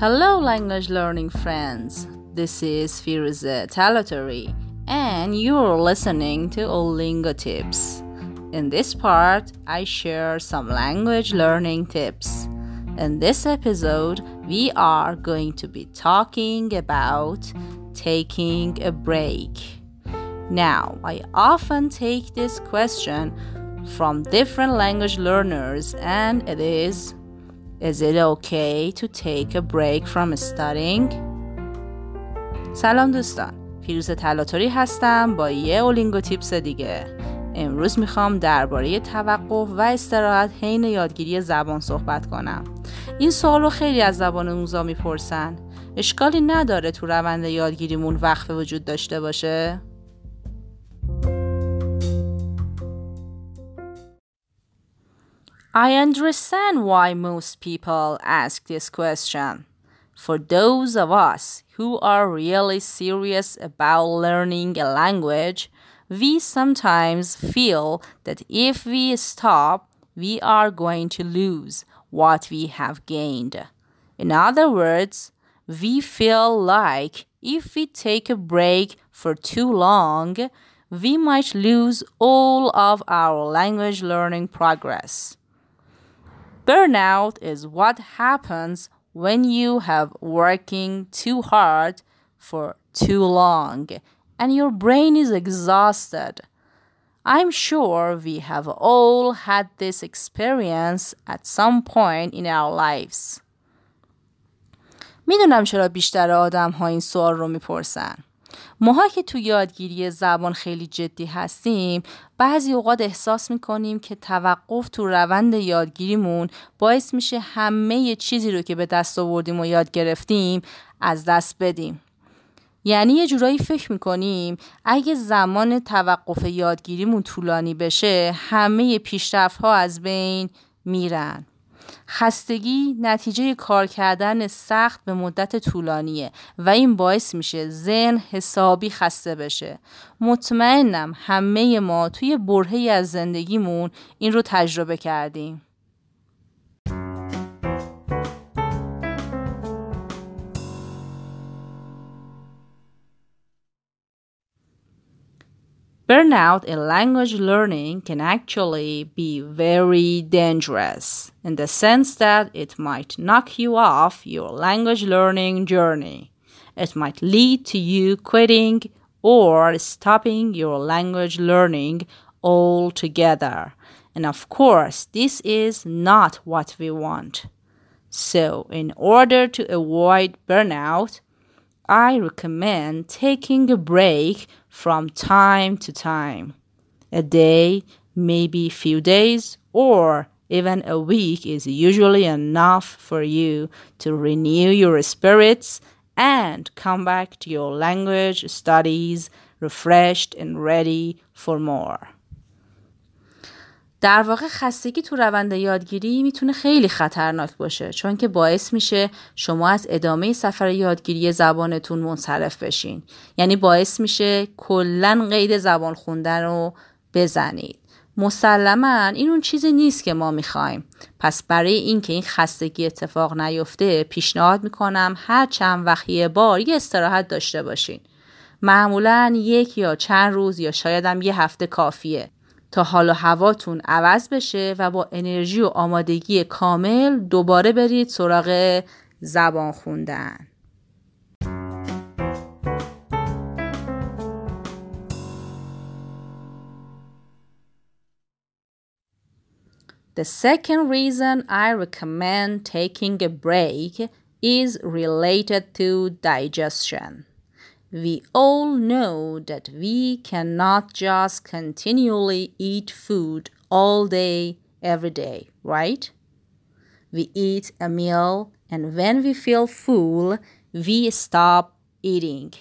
Hello, language learning friends. This is Firuze Talatori, and you're listening to Olingo Tips. In this part, I share some language learning tips. In this episode, we are going to be talking about taking a break. Now, I often take this question from different language learners, and it is Is it okay to take a break from studying? سلام دوستان. فیروز تلاتوری هستم با یه اولینگو تیپس دیگه. امروز می‌خوام درباره توقف و استراحت حین یادگیری زبان صحبت کنم. این سوال رو خیلی از زبان موزا می‌پرسن. اشکالی نداره تو روند یادگیریمون وقفه وجود داشته باشه؟ I understand why most people ask this question. For those of us who are really serious about learning a language, we sometimes feel that if we stop, we are going to lose what we have gained. In other words, we feel like if we take a break for too long, we might lose all of our language learning progress. Burnout is what happens when you have working too hard for too long and your brain is exhausted. I'm sure we have all had this experience at some point in our lives. میدونم چرا بیشتر آدم ها این سوال رو میپرسن. ماها که تو یادگیری زبان خیلی جدی هستیم بعضی اوقات احساس می‌کنیم که توقف تو روند یادگیریمون باعث میشه همه چیزی رو که به دست آوردیم و یاد گرفتیم از دست بدیم. یعنی یه جورایی فکر می‌کنیم اگه زمان توقف یادگیریمون طولانی بشه همه پیشرفت ها از بین میرن. خستگی نتیجه کار کردن سخت به مدت طولانیه و این باعث میشه ذهن حسابی خسته بشه. مطمئنم همه ما توی برهی از زندگیمون این رو تجربه کردیم. Burnout in language learning can actually be very dangerous in the sense that it might knock you off your language learning journey. It might lead to you quitting or stopping your language learning altogether. And of course, this is not what we want. So, in order to avoid burnout, I recommend taking a break from time to time. A day, maybe a few days, or even a week is usually enough for you to renew your spirits and come back to your language studies refreshed and ready for more. در واقع خستگی تو روند یادگیری می‌تونه خیلی خطرناک باشه چون که باعث میشه شما از ادامه سفر یادگیری زبانتون منصرف بشین. یعنی باعث میشه کلا قید زبان خوندن رو بزنید. مسلما این اون چیزی نیست که ما می‌خوایم. پس برای اینکه این خستگی اتفاق نیفته پیشنهاد می‌کنم هر چند وقت یه بار یه استراحت داشته باشین. معمولا یک یا چند روز یا شاید هم یه هفته کافیه. تا حال و هواتون عوض بشه و با انرژی و آمادگی کامل دوباره برید سراغ زبان خوندن The second reason I recommend taking a break is related to digestion. We all know that we cannot just continually eat food all day, every day, right? We eat a meal, and when we feel full, we stop eating.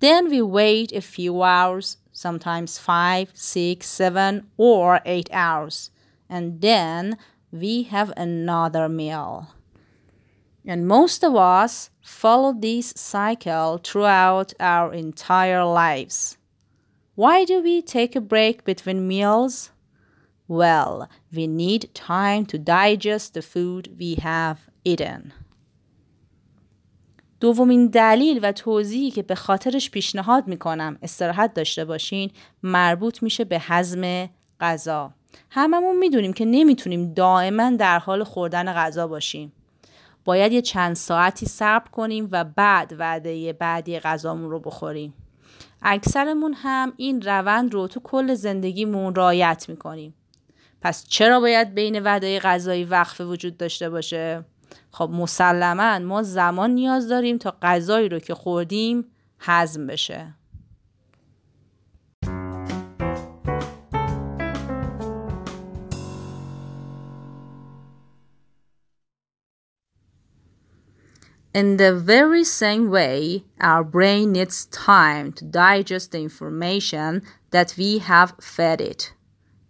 Then we wait a few hours, sometimes five, six, seven, or eight hours, and then we have another meal. And most of us follow this cycle throughout our entire lives. Why do we take a break between meals? Well, we need time to digest the food we have eaten. دومین دلیل و توضیحی که به خاطرش پیشنهاد می‌کنم استراحت داشته باشین مربوط میشه به هضم غذا هممون می‌دونیم که نمی‌تونیم دائما در حال خوردن غذا باشیم باید یه چند ساعتی صبر کنیم و بعد وعده بعدی غذامون رو بخوریم. اکثرمون هم این روند رو تو کل زندگیمون رعایت می‌کنیم. پس چرا باید بین وعده غذایی وقفه وجود داشته باشه؟ خب مسلما ما زمان نیاز داریم تا غذایی رو که خوردیم هضم بشه. In the very same way, our brain needs time to digest the information that we have fed it.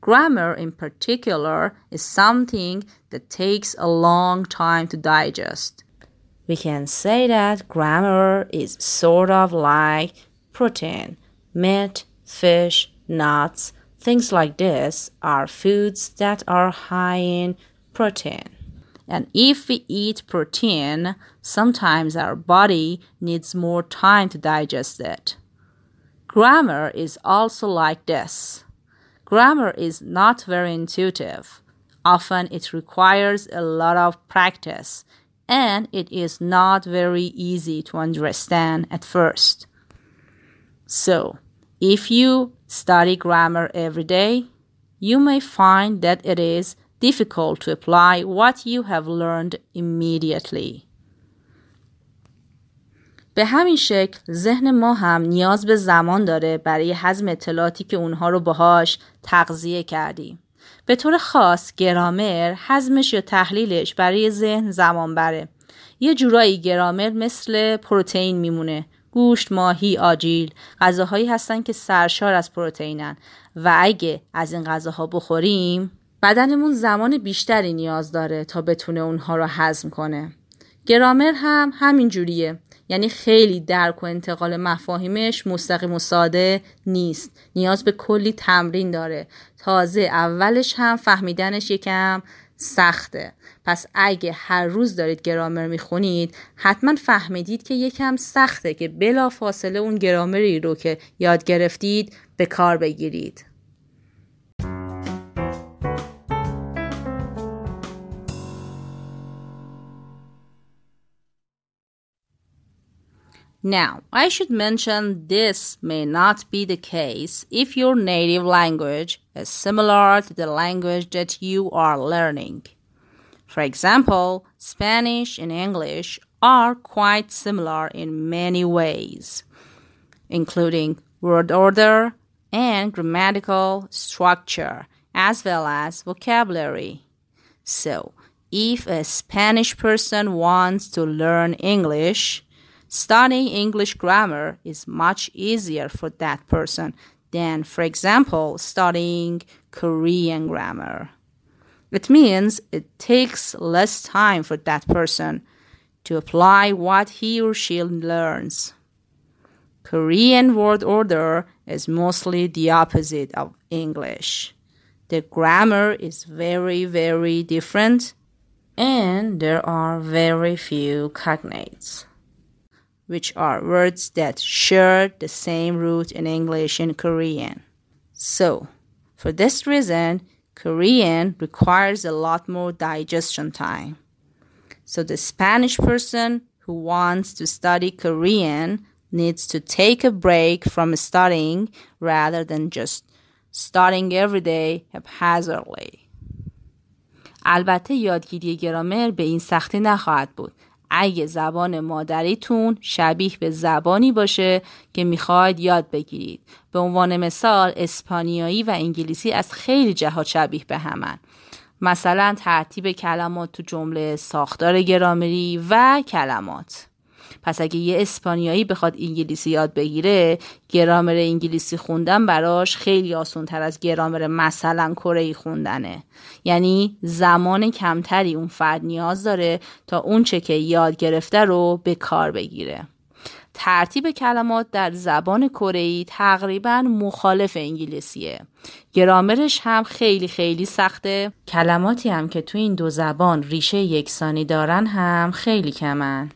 Grammar, in particular, is something that takes a long time to digest. We can say that grammar is sort of like protein. Meat, fish, nuts, things like this are foods that are high in protein. And if we eat protein, sometimes our body needs more time to digest it. Grammar is also like this. Grammar is not very intuitive. Often it requires a lot of practice and it is not very easy to understand at first. So, if you study grammar every day, you may find that it is difficult to apply what you have learned immediately. به همین شکل ذهن ما هم نیاز به زمان داره برای هضم اطلاعاتی که اونها رو باهاش تغذیه کردیم. به طور خاص گرامر هضمش یا تحلیلش برای ذهن زمان بره. یه جورایی گرامر مثل پروتئین میمونه. گوشت، ماهی، آجیل غذاهایی هستن که سرشار از پروتئینن و اگه از این غذاها بخوریم بدنمون زمان بیشتری نیاز داره تا بتونه اونها رو هضم کنه. گرامر هم همین جوریه. یعنی خیلی درک و انتقال مفاهیمش مستقیم و ساده نیست نیاز به کلی تمرین داره تازه اولش هم فهمیدنش یکم سخته پس اگه هر روز دارید گرامر می‌خونید حتما فهمیدید که یکم سخته که بلا فاصله اون گرامری رو که یاد گرفتید به کار بگیرید Now, I should mention this may not be the case if your native language is similar to the language that you are learning. For example, Spanish and English are quite similar in many ways, including word order and grammatical structure, as well as vocabulary. So, if a Spanish person wants to learn English, Studying English grammar is much easier for that person than, for example, studying Korean grammar. It means it takes less time for that person to apply what he or she learns. Korean word order is mostly the opposite of English. The grammar is very, very different, and there are very few cognates which are words that share the same root in English and Korean. So, for this reason, Korean requires a lot more digestion time. So, the Spanish person who wants to study Korean needs to take a break from studying rather than just studying every day haphazardly. البته یادگیری گرامر به این سختی نخواهد بود اگه زبان مادریتون شبیه به زبانی باشه که می‌خواید یاد بگیرید. به عنوان مثال اسپانیایی و انگلیسی از خیلی جهات شبیه به همن. مثلا ترتیب کلمات تو جمله ساختار گرامری و کلمات. پس اگه یه اسپانیایی بخواد انگلیسی یاد بگیره گرامر انگلیسی خوندن براش خیلی آسان تر از گرامر مثلا کره خوندنه. یعنی زمان کمتری اون فرد نیاز داره تا اون چه که یاد گرفته رو به کار بگیره. ترتیب کلمات در زبان کره تقریبا مخالف انگلیسیه. گرامرش هم خیلی خیلی سخته. کلماتی هم که تو این دو زبان ریشه یکسانی دارن هم خیلی کمن.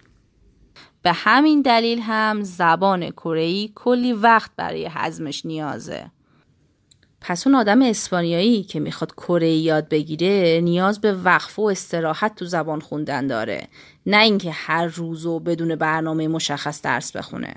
به همین دلیل هم زبان کره کلی وقت برای حزمش نیازه. پس اون آدم اسپانیایی که می‌خواد کره یاد بگیره نیاز به وقفه و استراحت تو زبان خوندن داره. نه اینکه هر روز و بدون برنامه مشخص درس بخونه.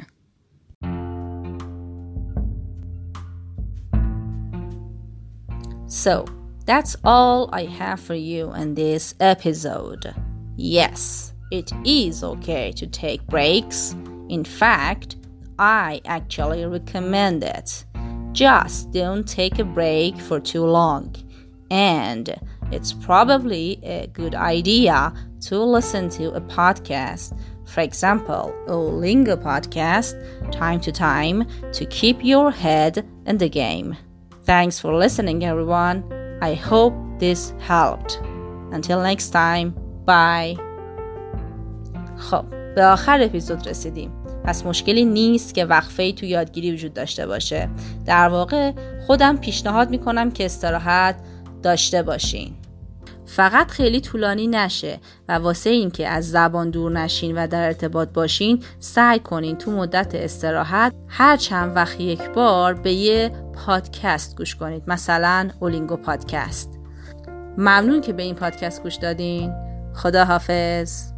So, that's all I have for you in this episode. Yes, it is okay to take breaks. In fact, I actually recommend it. Just don't take a break for too long. And it's probably a good idea to listen to a podcast, for example, a Lingo podcast, time to time to keep your head in the game. Thanks for listening, everyone. I hope this helped. Until next time, bye. خب به آخر اپیزود رسیدیم. پس مشکلی نیست که وقفه ای تو یادگیری وجود داشته باشه. در واقع خودم پیشنهاد می‌کنم که استراحت داشته باشین. فقط خیلی طولانی نشه و واسه اینکه از زبان دور نشین و در ارتباط باشین سعی کنین تو مدت استراحت هر چند وقت یک بار به یه پادکست گوش کنید. مثلا اولینگو پادکست. ممنون که به این پادکست گوش دادین. خدا حافظ